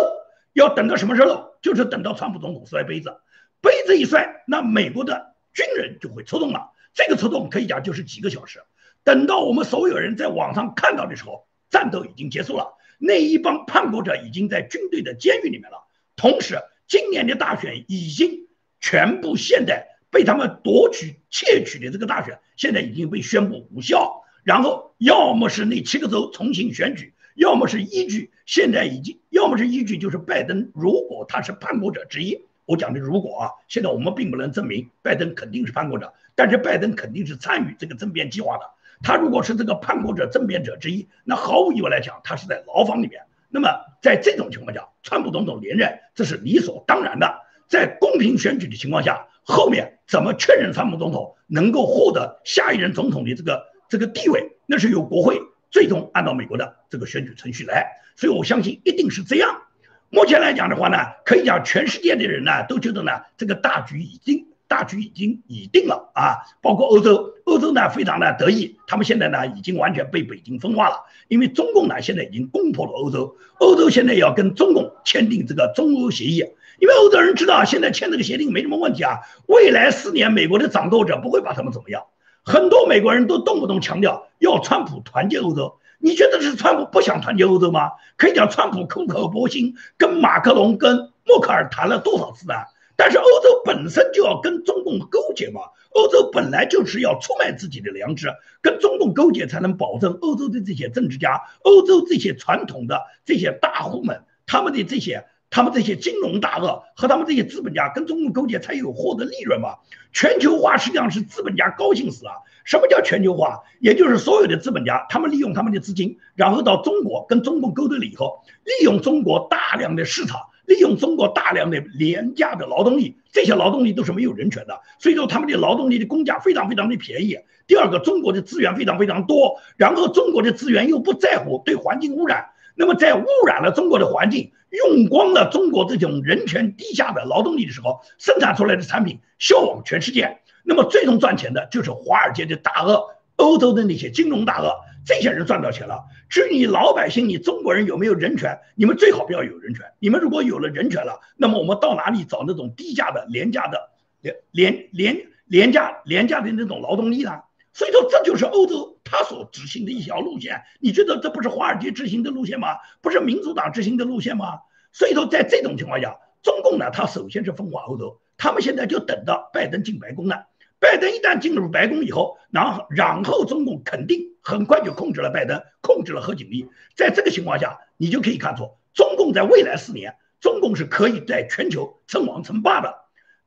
要等到什么时候漏？就是等到川普总统摔杯子，杯子一摔，那美国的军人就会出动了。这个出动可以讲就是几个小时。等到我们所有人在网上看到的时候，战斗已经结束了，那一帮叛国者已经在军队的监狱里面了。同时，今年的大选已经全部现在被他们夺取窃取的这个大选，现在已经被宣布无效。然后，要么是那七个州重新选举，要么是依据现在已经，要么是依据就是拜登，如果他是叛国者之一，我讲的如果啊，现在我们并不能证明拜登肯定是叛国者，但是拜登肯定是参与这个政变计划的。他如果是这个叛国者政变者之一，那毫无疑问来讲，他是在牢房里面。那么在这种情况下，川普总统连任，这是理所当然的。在公平选举的情况下，后面怎么确认川普总统能够获得下一任总统的这个？这个地位那是由国会最终按照美国的这个选举程序来，所以我相信一定是这样。目前来讲的话呢，可以讲全世界的人呢都觉得呢这个大局已经大局已经已定了啊，包括欧洲，欧洲呢非常的得意，他们现在呢已经完全被北京分化了，因为中共呢现在已经攻破了欧洲，欧洲现在要跟中共签订这个中欧协议，因为欧洲人知道现在签这个协定没什么问题啊，未来四年美国的掌舵者不会把他们怎么样。很多美国人都动不动强调要川普团结欧洲，你觉得是川普不想团结欧洲吗？可以讲川普空口薄心跟马克龙、跟默克尔谈了多少次啊？但是欧洲本身就要跟中共勾结嘛，欧洲本来就是要出卖自己的良知，跟中共勾结才能保证欧洲的这些政治家、欧洲这些传统的这些大户们他们的这些。他们这些金融大鳄和他们这些资本家跟中共勾结才有获得利润嘛？全球化实际上是资本家高兴死了。什么叫全球化？也就是所有的资本家，他们利用他们的资金，然后到中国跟中共勾兑了以后，利用中国大量的市场，利用中国大量的廉价的劳动力，这些劳动力都是没有人权的，所以说他们的劳动力的工价非常非常的便宜。第二个，中国的资源非常非常多，然后中国的资源又不在乎对环境污染。那么，在污染了中国的环境，用光了中国这种人权低下的劳动力的时候，生产出来的产品销往全世界。那么，最终赚钱的就是华尔街的大鳄、欧洲的那些金融大鳄，这些人赚到钱了。至于你老百姓，你中国人有没有人权？你们最好不要有人权。你们如果有了人权了，那么我们到哪里找那种低价的、廉价的、廉廉廉廉价廉价的那种劳动力呢？所以说，这就是欧洲他所执行的一条路线。你觉得这不是华尔街执行的路线吗？不是民主党执行的路线吗？所以说，在这种情况下，中共呢，他首先是分化欧洲，他们现在就等到拜登进白宫了。拜登一旦进入白宫以后，然后然后中共肯定很快就控制了拜登，控制了何锦丽。在这个情况下，你就可以看出，中共在未来四年，中共是可以在全球称王称霸的。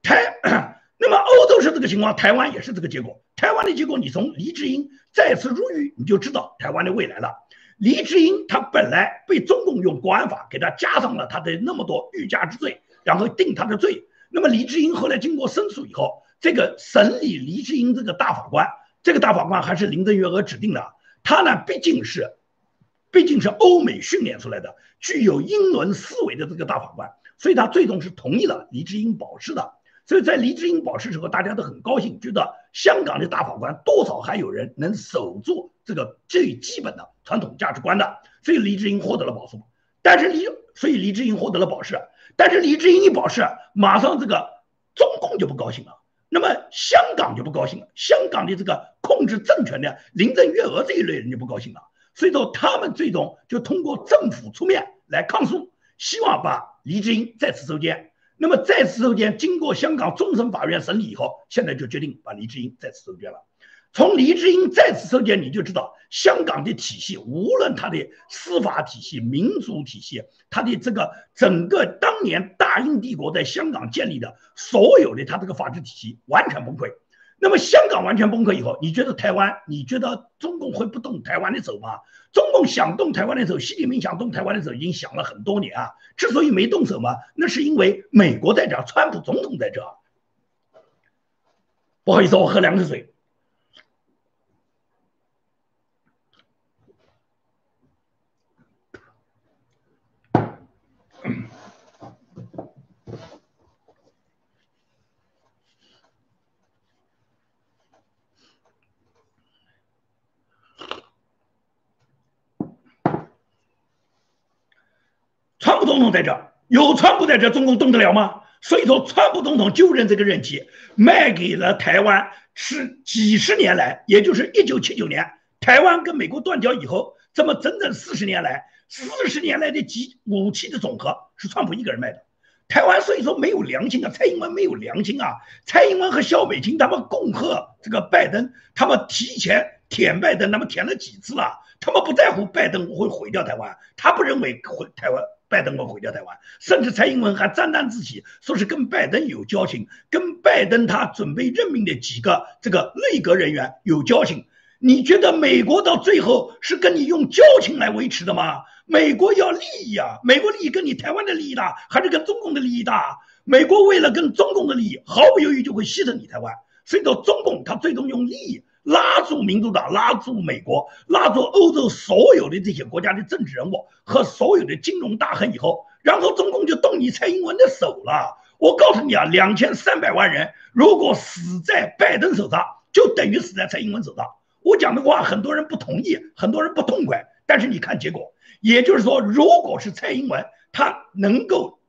台。那么欧洲是这个情况，台湾也是这个结果。台湾的结果，你从黎智英再次入狱，你就知道台湾的未来了。黎智英他本来被中共用国安法给他加上了他的那么多欲加之罪，然后定他的罪。那么黎智英后来经过申诉以后，这个审理黎智英这个大法官，这个大法官还是林郑月娥指定的。他呢毕竟是，毕竟是欧美训练出来的，具有英伦思维的这个大法官，所以他最终是同意了黎智英保释的。所以在黎智英保释时候，大家都很高兴，觉得香港的大法官多少还有人能守住这个最基本的传统价值观的，所以黎智英获得了保释。但是黎，所以黎智英获得了保释，但是黎智英一保释，马上这个中共就不高兴了，那么香港就不高兴了，香港的这个控制政权的林郑月娥这一类人就不高兴了。所以说他们最终就通过政府出面来抗诉，希望把黎智英再次收监。那么再次收监，经过香港终审法院审理以后，现在就决定把黎智英再次收监了。从黎智英再次收监，你就知道香港的体系，无论它的司法体系、民主体系，它的这个整个当年大英帝国在香港建立的所有的它这个法治体系完全崩溃。那么香港完全崩溃以后，你觉得台湾？你觉得中共会不动台湾的手吗？中共想动台湾的手，习近平想动台湾的手，已经想了很多年啊。之所以没动手嘛，那是因为美国在这，川普总统在这。不好意思，我喝两口水。川普总统在这，有川普在这，中共动得了吗？所以说，川普总统就任这个任期，卖给了台湾是几十年来，也就是一九七九年台湾跟美国断交以后，这么整整四十年来，四十年来的几武器的总和是川普一个人卖的。台湾所以说没有良心啊，蔡英文没有良心啊，蔡英文和萧美琴他们恭贺这个拜登，他们提前舔拜登，他们舔了几次了？他们不在乎拜登会毁掉台湾，他不认为毁台湾。拜登会毁掉台湾，甚至蔡英文还沾沾自喜，说是跟拜登有交情，跟拜登他准备任命的几个这个内阁人员有交情。你觉得美国到最后是跟你用交情来维持的吗？美国要利益啊，美国利益跟你台湾的利益大，还是跟中共的利益大？美国为了跟中共的利益，毫不犹豫就会牺牲你台湾。所以说，中共他最终用利益。拉住民主党，拉住美国，拉住欧洲所有的这些国家的政治人物和所有的金融大亨以后，然后中共就动你蔡英文的手了。我告诉你啊，两千三百万人如果死在拜登手上，就等于死在蔡英文手上。我讲的话很多人不同意，很多人不痛快，但是你看结果，也就是说，如果是蔡英文，他能够，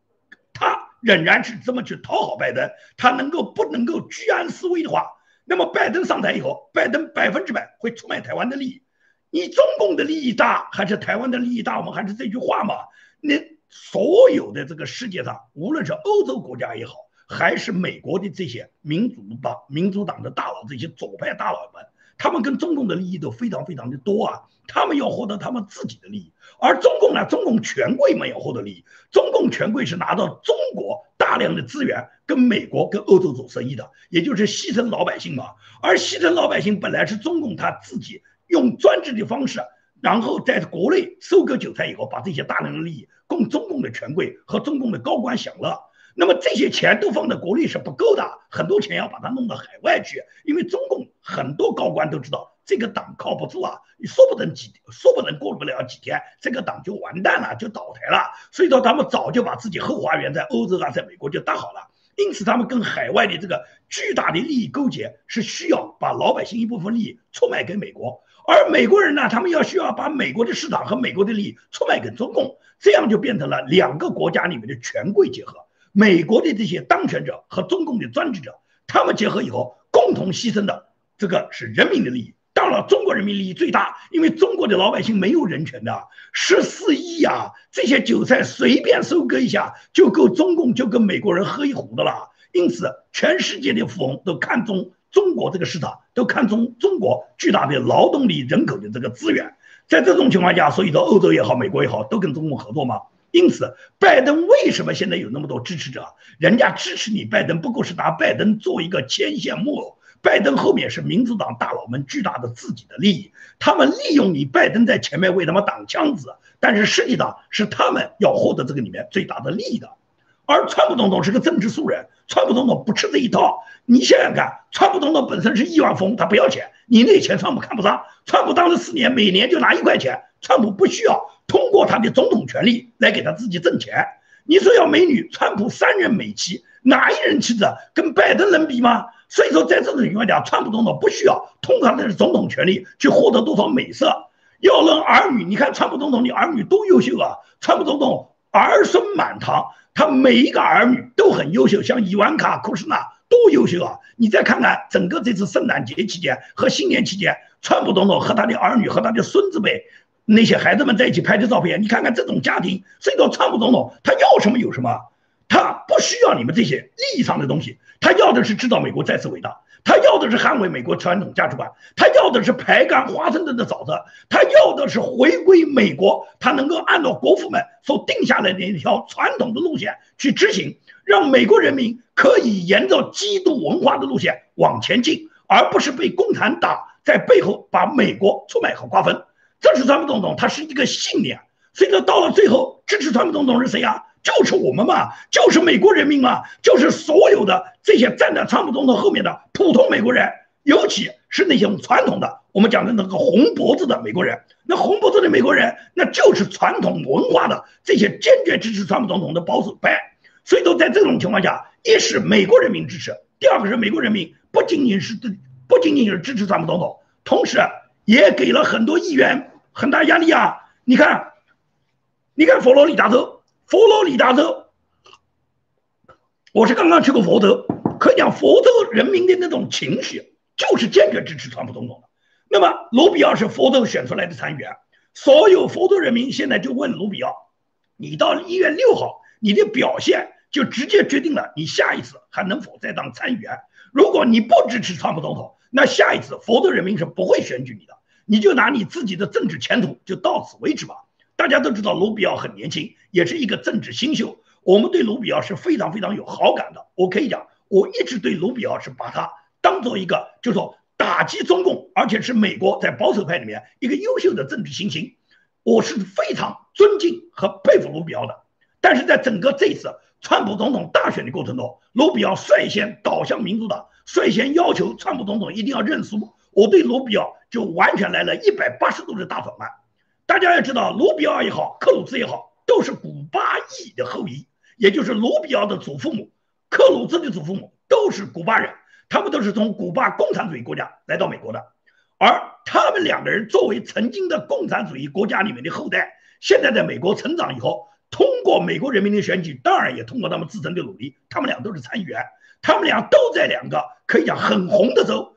他仍然是这么去讨好拜登，他能够不能够居安思危的话。那么拜登上台以后，拜登百分之百会出卖台湾的利益。你中共的利益大还是台湾的利益大？我们还是这句话嘛。那所有的这个世界上，无论是欧洲国家也好，还是美国的这些民主党、民主党的大佬，这些左派大佬们。他们跟中共的利益都非常非常的多啊，他们要获得他们自己的利益，而中共呢，中共权贵们要获得利益，中共权贵是拿到中国大量的资源，跟美国、跟欧洲做生意的，也就是牺牲老百姓嘛。而牺牲老百姓本来是中共他自己用专制的方式，然后在国内收割韭菜以后，把这些大量的利益供中共的权贵和中共的高官享乐。那么这些钱都放在国内是不够的，很多钱要把它弄到海外去，因为中共很多高官都知道这个党靠不住啊，你说不能几，说不能过不了几天，这个党就完蛋了，就倒台了。所以说他们早就把自己后花园在欧洲啊，在美国就搭好了。因此他们跟海外的这个巨大的利益勾结，是需要把老百姓一部分利益出卖给美国，而美国人呢，他们要需要把美国的市场和美国的利益出卖给中共，这样就变成了两个国家里面的权贵结合。美国的这些当权者和中共的专制者，他们结合以后，共同牺牲的这个是人民的利益。当然，中国人民利益最大，因为中国的老百姓没有人权的，十四亿啊，这些韭菜随便收割一下就够中共就跟美国人喝一壶的了。因此，全世界的富翁都看中中国这个市场，都看中中国巨大的劳动力人口的这个资源。在这种情况下，所以说欧洲也好，美国也好，都跟中共合作嘛。因此，拜登为什么现在有那么多支持者？人家支持你，拜登不过是拿拜登做一个牵线木偶。拜登后面是民主党大佬们巨大的自己的利益，他们利用你拜登在前面为他们挡枪子，但是实际上是他们要获得这个里面最大的利益的。而川普总统是个政治素人，川普总统不吃这一套。你想想看，川普总统本身是亿万富翁，他不要钱，你那钱川普看不上。川普当了四年，每年就拿一块钱，川普不需要。通过他的总统权力来给他自己挣钱。你说要美女，川普三任美妻，哪一任妻子跟拜登能比吗？所以说，在这种情况下，川普总统不需要通过他的总统权力去获得多少美色。要论儿女，你看川普总统，的儿女多优秀啊！川普总统儿孙满堂，他每一个儿女都很优秀，像伊万卡、库什纳多优秀啊！你再看看整个这次圣诞节期间和新年期间，川普总统和他的儿女和他的孙子辈。那些孩子们在一起拍的照片，你看看这种家庭，甚至到川普总统他要什么有什么，他不需要你们这些利益上的东西，他要的是制造美国再次伟大。他要的是捍卫美国传统价值观，他要的是排干华盛顿的沼泽，他要的是回归美国，他能够按照国父们所定下来的那条传统的路线去执行，让美国人民可以沿着基督文化的路线往前进，而不是被共产党在背后把美国出卖和瓜分。支持川普总统，他是一个信念。所以说，到了最后，支持川普总统是谁啊？就是我们嘛，就是美国人民嘛，就是所有的这些站在川普总统后面的普通美国人，尤其是那些传统的我们讲的那个红脖子的美国人。那红脖子的美国人，那就是传统文化的这些坚决支持川普总统的保守派。所以说，在这种情况下，一是美国人民支持，第二个是美国人民不仅仅是不仅仅是支持川普总统，同时也给了很多议员很大压力啊。你看，你看佛罗里达州。佛罗里达州，我是刚刚去过佛州，可以讲佛州人民的那种情绪就是坚决支持川普总统的。那么卢比奥是佛州选出来的参议员，所有佛州人民现在就问卢比奥：你到一月六号，你的表现就直接决定了你下一次还能否再当参议员。如果你不支持川普总统，那下一次佛州人民是不会选举你的，你就拿你自己的政治前途就到此为止吧。大家都知道卢比奥很年轻，也是一个政治新秀。我们对卢比奥是非常非常有好感的。我可以讲，我一直对卢比奥是把他当做一个，就说打击中共，而且是美国在保守派里面一个优秀的政治新星。我是非常尊敬和佩服卢比奥的。但是在整个这次川普总统大选的过程中，卢比奥率先倒向民主党，率先要求川普总统一定要认输。我对卢比奥就完全来了一百八十度的大转弯。大家要知道，卢比奥也好，克鲁兹也好，都是古巴裔的后裔，也就是卢比奥的祖父母，克鲁兹的祖父母都是古巴人，他们都是从古巴共产主义国家来到美国的。而他们两个人作为曾经的共产主义国家里面的后代，现在在美国成长以后，通过美国人民的选举，当然也通过他们自身的努力，他们俩都是参议员，他们俩都在两个可以讲很红的州，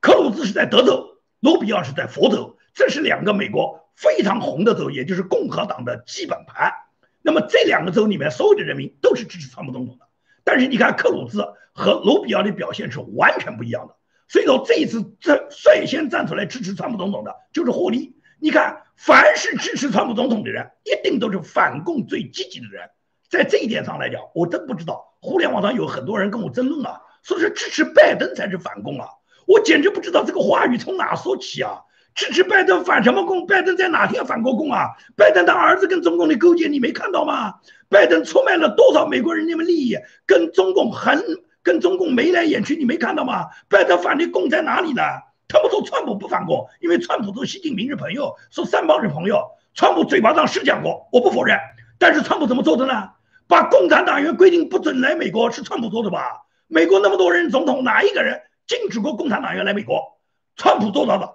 克鲁兹是在德州，卢比奥是在佛州，这是两个美国。非常红的州，也就是共和党的基本盘。那么这两个州里面，所有的人民都是支持川普总统的。但是你看，克鲁兹和卢比奥的表现是完全不一样的。所以说，这一次这率先站出来支持川普总统的，就是霍利。你看，凡是支持川普总统的人，一定都是反共最积极的人。在这一点上来讲，我真不知道，互联网上有很多人跟我争论啊，说是支持拜登才是反共啊，我简直不知道这个话语从哪说起啊。支持拜登反什么共？拜登在哪天反过共啊？拜登的儿子跟中共的勾结，你没看到吗？拜登出卖了多少美国人民的利益，跟中共很跟中共眉来眼去，你没看到吗？拜登反的共在哪里呢？他们说川普不反共，因为川普说习近平是朋友，说三帮是朋友。川普嘴巴上是讲过，我不否认。但是川普怎么做的呢？把共产党员规定不准来美国，是川普做的吧？美国那么多人，总统哪一个人禁止过共产党员来美国？川普做到的。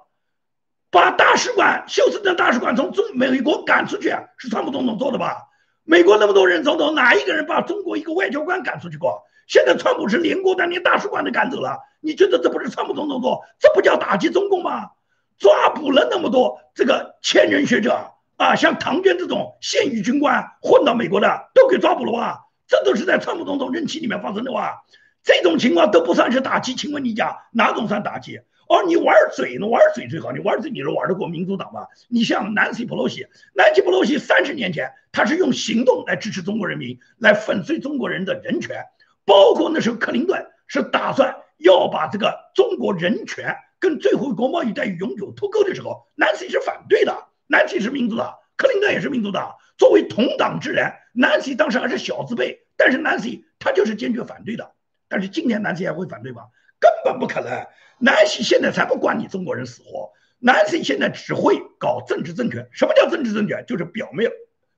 把大使馆休斯顿大使馆从中美国赶出去，是川普总统做的吧？美国那么多人，总统哪一个人把中国一个外交官赶出去过？现在川普是连国的连大使馆都赶走了，你觉得这不是川普总统做？这不叫打击中共吗？抓捕了那么多这个千人学者啊，像唐娟这种现役军官混到美国的都给抓捕了吧？这都是在川普总统任期里面发生的哇！这种情况都不算是打击，请问你讲哪种算打击？哦，你玩嘴呢？玩嘴最好，你玩嘴你是玩得过民主党吗？你像南希·普洛西，南希·普洛西三十年前他是用行动来支持中国人民，来粉碎中国人的人权，包括那时候克林顿是打算要把这个中国人权跟最后国贸易待遇永久脱钩的时候，南希是反对的。南希是民主党，克林顿也是民主党，作为同党之人，南希当时还是小字辈，但是南希他就是坚决反对的。但是今天南希还会反对吗？根本不可能。南希现在才不管你中国人死活，南希现在只会搞政治政权。什么叫政治政权？就是表面，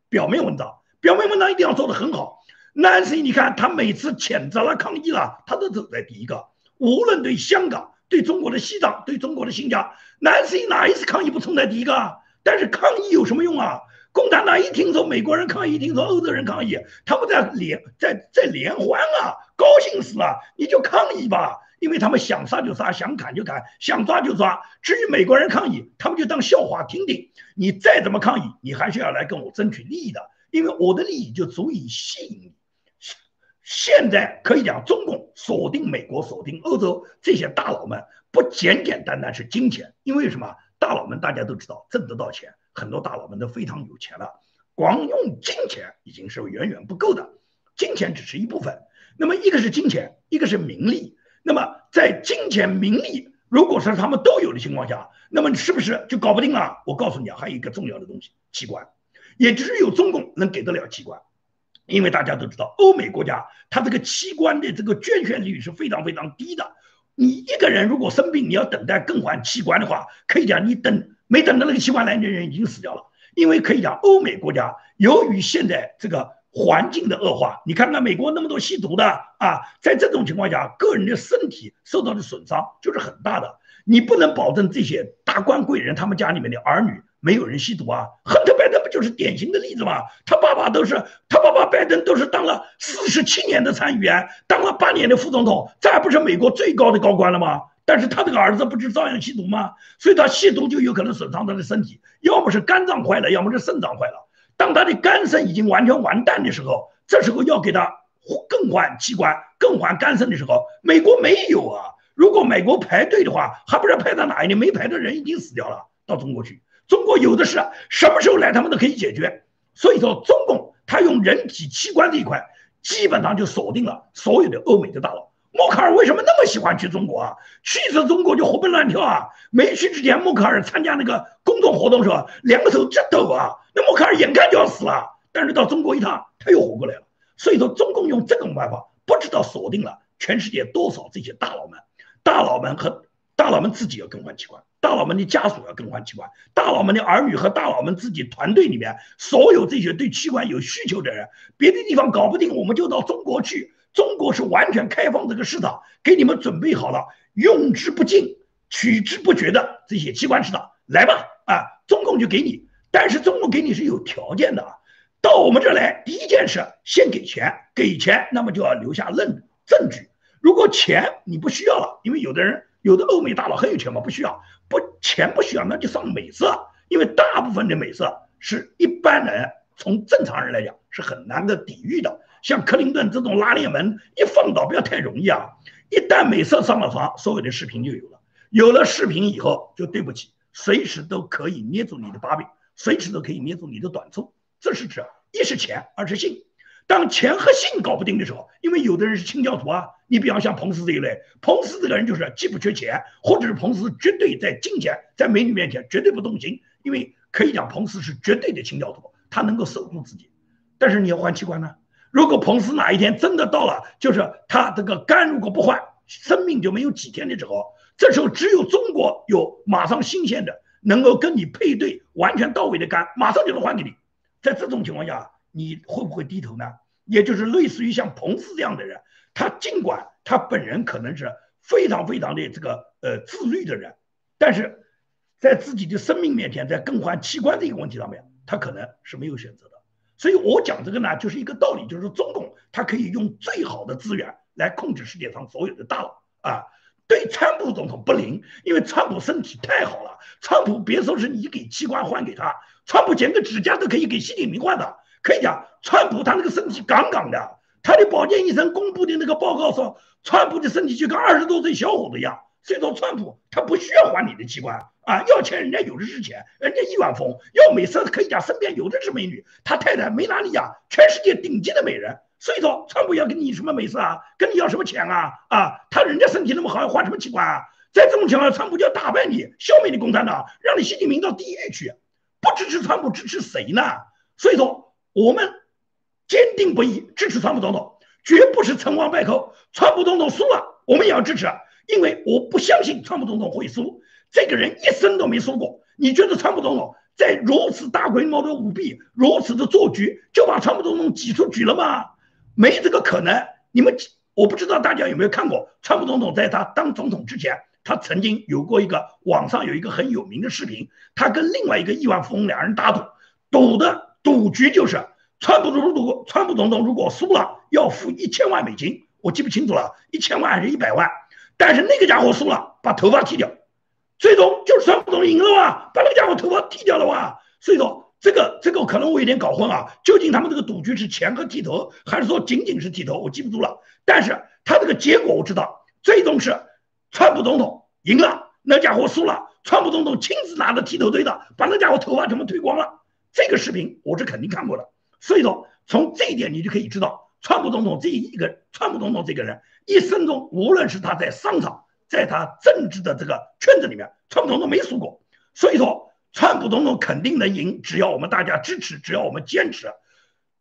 表面文章，表面文章一定要做得很好。南希，你看他每次谴责了抗议了，他都走在第一个。无论对香港、对中国的西藏、对中国的新疆，南希哪一次抗议不冲在第一个？但是抗议有什么用啊？共产党一听说美国人抗议，听说欧洲人抗议，他们在联在在联欢啊，高兴死了，你就抗议吧。因为他们想杀就杀，想砍就砍，想抓就抓。至于美国人抗议，他们就当笑话听听。你再怎么抗议，你还是要来跟我争取利益的，因为我的利益就足以吸引你。现在可以讲，中共锁定美国、锁定欧洲这些大佬们，不简简单单是金钱，因为什么？大佬们大家都知道，挣得到钱，很多大佬们都非常有钱了，光用金钱已经是远远不够的，金钱只是一部分。那么一个是金钱，一个是名利。那么在金钱、名利，如果是他们都有的情况下，那么是不是就搞不定了？我告诉你啊，还有一个重要的东西，器官，也只有中共能给得了器官。因为大家都知道，欧美国家它这个器官的这个捐献率是非常非常低的。你一个人如果生病，你要等待更换器官的话，可以讲你等没等到那个器官来，那人已经死掉了。因为可以讲，欧美国家由于现在这个环境的恶化，你看看美国那么多吸毒的啊，在这种情况下，个人的身体受到的损伤就是很大的。你不能保证这些达官贵人他们家里面的儿女。没有人吸毒啊，亨特·拜登不就是典型的例子吗？他爸爸都是，他爸爸拜登都是当了四十七年的参议员，当了八年的副总统，这还不是美国最高的高官了吗？但是他这个儿子不是照样吸毒吗？所以他吸毒就有可能损伤他的身体，要么是肝脏坏了，要么是肾脏坏了。当他的肝肾已经完全完蛋的时候，这时候要给他更换器官、更换肝肾的时候，美国没有啊。如果美国排队的话，还不知道排到哪一年，没排的人已经死掉了，到中国去。中国有的是，什么时候来他们都可以解决。所以说，中共他用人体器官这一块，基本上就锁定了所有的欧美的大佬。默克尔为什么那么喜欢去中国啊？去一次中国就活蹦乱跳啊！没去之前，默克尔参加那个公众活动时候，两个手直抖啊。那默克尔眼看就要死了，但是到中国一趟，他又活过来了。所以说，中共用这种办法，不知道锁定了全世界多少这些大佬们，大佬们和大佬们自己要更换器官。大佬们的家属要更换器官，大佬们的儿女和大佬们自己团队里面所有这些对器官有需求的人，别的地方搞不定，我们就到中国去。中国是完全开放这个市场，给你们准备好了用之不尽、取之不绝的这些器官市场，来吧，啊，中共就给你，但是中共给你是有条件的啊。到我们这来，第一件事先给钱，给钱那么就要留下证证据。如果钱你不需要了，因为有的人。有的欧美大佬很有钱嘛？不需要，不钱不需要，那就上美色，因为大部分的美色是一般人从正常人来讲是很难的抵御的。像克林顿这种拉链门一放倒，不要太容易啊！一旦美色上了床，所有的视频就有了。有了视频以后，就对不起，随时都可以捏住你的把柄，随时都可以捏住你的短处。这是指一是钱，二是性。当钱和性搞不定的时候，因为有的人是清教徒啊，你比方像彭斯这一类，彭斯这个人就是既不缺钱，或者是彭斯绝对在金钱在美女面前绝对不动心，因为可以讲彭斯是绝对的清教徒，他能够守住自己。但是你要换器官呢？如果彭斯哪一天真的到了，就是他这个肝如果不换，生命就没有几天的时候，这时候只有中国有马上新鲜的能够跟你配对完全到位的肝，马上就能换给你。在这种情况下。你会不会低头呢？也就是类似于像彭斯这样的人，他尽管他本人可能是非常非常的这个呃自律的人，但是在自己的生命面前，在更换器官这个问题上面，他可能是没有选择的。所以我讲这个呢，就是一个道理，就是中共他可以用最好的资源来控制世界上所有的大佬啊。对川普总统不灵，因为川普身体太好了，川普别说是你给器官换给他，川普剪个指甲都可以给习近平换的。可以讲，川普他那个身体杠杠的，他的保健医生公布的那个报告说，川普的身体就跟二十多岁小伙子一样。所以说，川普他不需要还你的器官啊，要钱人家有的是钱，人家亿万富翁要美色，可以讲身边有的是美女，他太太没哪里呀，全世界顶级的美人。所以说，川普要跟你什么美色啊？跟你要什么钱啊？啊，他人家身体那么好，要换什么器官啊？在这种情况下，川普就要打败你，消灭你共产党，让你习近平到地狱去。不支持川普，支持谁呢？所以说。我们坚定不移支持川普总统，绝不是成王败寇。川普总统输了，我们也要支持，因为我不相信川普总统会输。这个人一生都没输过。你觉得川普总统在如此大规模的舞弊、如此的做局，就把川普总统挤出局了吗？没这个可能。你们，我不知道大家有没有看过川普总统在他当总统之前，他曾经有过一个网上有一个很有名的视频，他跟另外一个亿万富翁两人打赌，赌的。赌局就是，川普如果川普总统如果输了，要付一千万美金，我记不清楚了，一千万还是一百万？但是那个家伙输了，把头发剃掉，最终就是川普总统赢了哇，把那个家伙头发剃掉了哇。所以说这个这个可能我有点搞混啊，究竟他们这个赌局是钱和剃头，还是说仅仅是剃头？我记不住了。但是他这个结果我知道，最终是川普总统赢了，那家伙输了，川普总统亲自拿着剃头刀的把那家伙头发全部剃光了。这个视频我是肯定看过的。所以说从这一点你就可以知道，川普总统这一个川普总统这个人一生中，无论是他在商场，在他政治的这个圈子里面，川普总统没输过。所以说。川普总统肯定能赢，只要我们大家支持，只要我们坚持。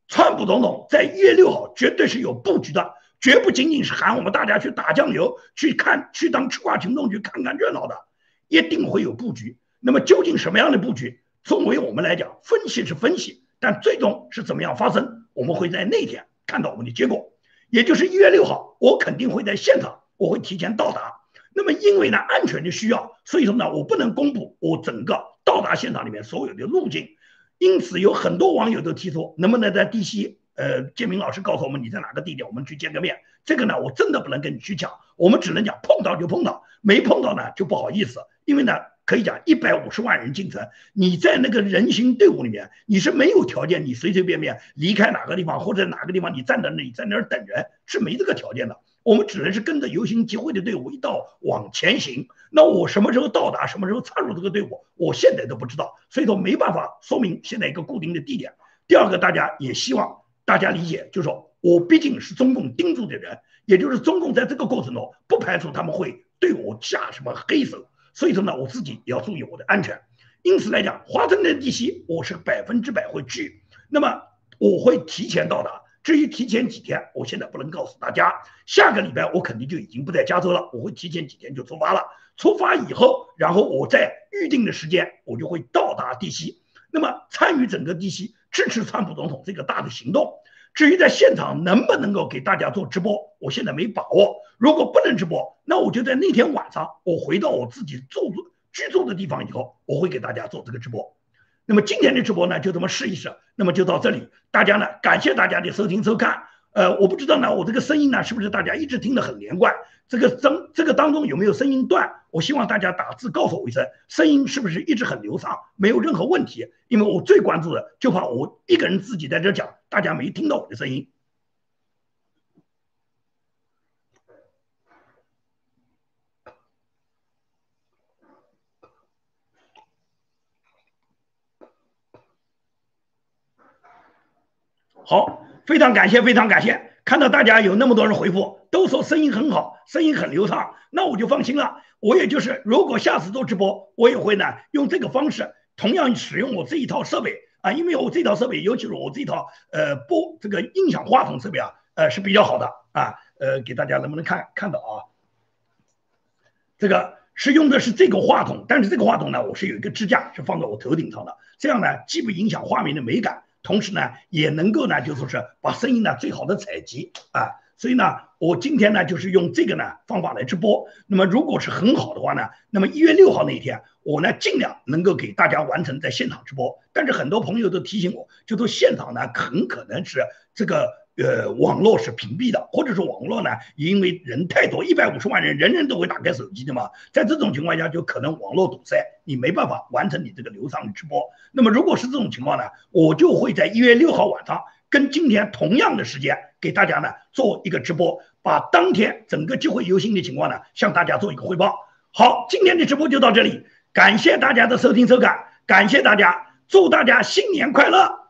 川普总统在一月六号绝对是有布局的，绝不仅仅是喊我们大家去打酱油、去看、去当吃瓜群众去看看热闹的，一定会有布局。那么究竟什么样的布局？作为我们来讲，分析是分析，但最终是怎么样发生，我们会在那天看到我们的结果，也就是一月六号，我肯定会在现场，我会提前到达。那么因为呢安全的需要，所以说呢我不能公布我整个。到达现场里面所有的路径，因此有很多网友都提出，能不能在地西，呃，建明老师告诉我们你在哪个地点，我们去见个面。这个呢，我真的不能跟你去讲，我们只能讲碰到就碰到，没碰到呢就不好意思。因为呢，可以讲一百五十万人进城，你在那个人行队伍里面，你是没有条件，你随随便便离开哪个地方或者哪个地方，你站在那里在那儿等人是没这个条件的。我们只能是跟着游行集会的队伍一道往前行。那我什么时候到达，什么时候插入这个队伍，我现在都不知道，所以说没办法说明现在一个固定的地点。第二个，大家也希望大家理解，就是说我毕竟是中共盯住的人，也就是中共在这个过程中不排除他们会对我下什么黑手，所以说呢，我自己也要注意我的安全。因此来讲，华盛顿地区我是百分之百会去，那么我会提前到达。至于提前几天，我现在不能告诉大家。下个礼拜我肯定就已经不在加州了，我会提前几天就出发了。出发以后，然后我在预定的时间，我就会到达地西，那么参与整个地西支持川普总统这个大的行动。至于在现场能不能够给大家做直播，我现在没把握。如果不能直播，那我就在那天晚上，我回到我自己住住居住的地方以后，我会给大家做这个直播。那么今天的直播呢，就这么试一试。那么就到这里，大家呢，感谢大家的收听收看。呃，我不知道呢，我这个声音呢，是不是大家一直听得很连贯？这个当这个当中有没有声音断？我希望大家打字告诉我一声，声音是不是一直很流畅，没有任何问题？因为我最关注的，就怕我一个人自己在这讲，大家没听到我的声音。好，非常感谢，非常感谢！看到大家有那么多人回复，都说声音很好，声音很流畅，那我就放心了。我也就是，如果下次做直播，我也会呢用这个方式，同样使用我这一套设备啊，因为我这套设备，尤其是我这套呃播这个音响话筒设备啊，呃是比较好的啊，呃给大家能不能看看到啊？这个是用的是这个话筒，但是这个话筒呢，我是有一个支架，是放在我头顶上的，这样呢既不影响画面的美感。同时呢，也能够呢，就说是把声音呢最好的采集啊，所以呢，我今天呢就是用这个呢方法来直播。那么如果是很好的话呢，那么一月六号那一天，我呢尽量能够给大家完成在现场直播。但是很多朋友都提醒我，就说现场呢很可能是这个。呃，网络是屏蔽的，或者是网络呢，因为人太多，一百五十万人，人人都会打开手机的嘛，在这种情况下，就可能网络堵塞，你没办法完成你这个流畅的直播。那么，如果是这种情况呢，我就会在一月六号晚上，跟今天同样的时间，给大家呢做一个直播，把当天整个集会游行的情况呢，向大家做一个汇报。好，今天的直播就到这里，感谢大家的收听收看，感谢大家，祝大家新年快乐。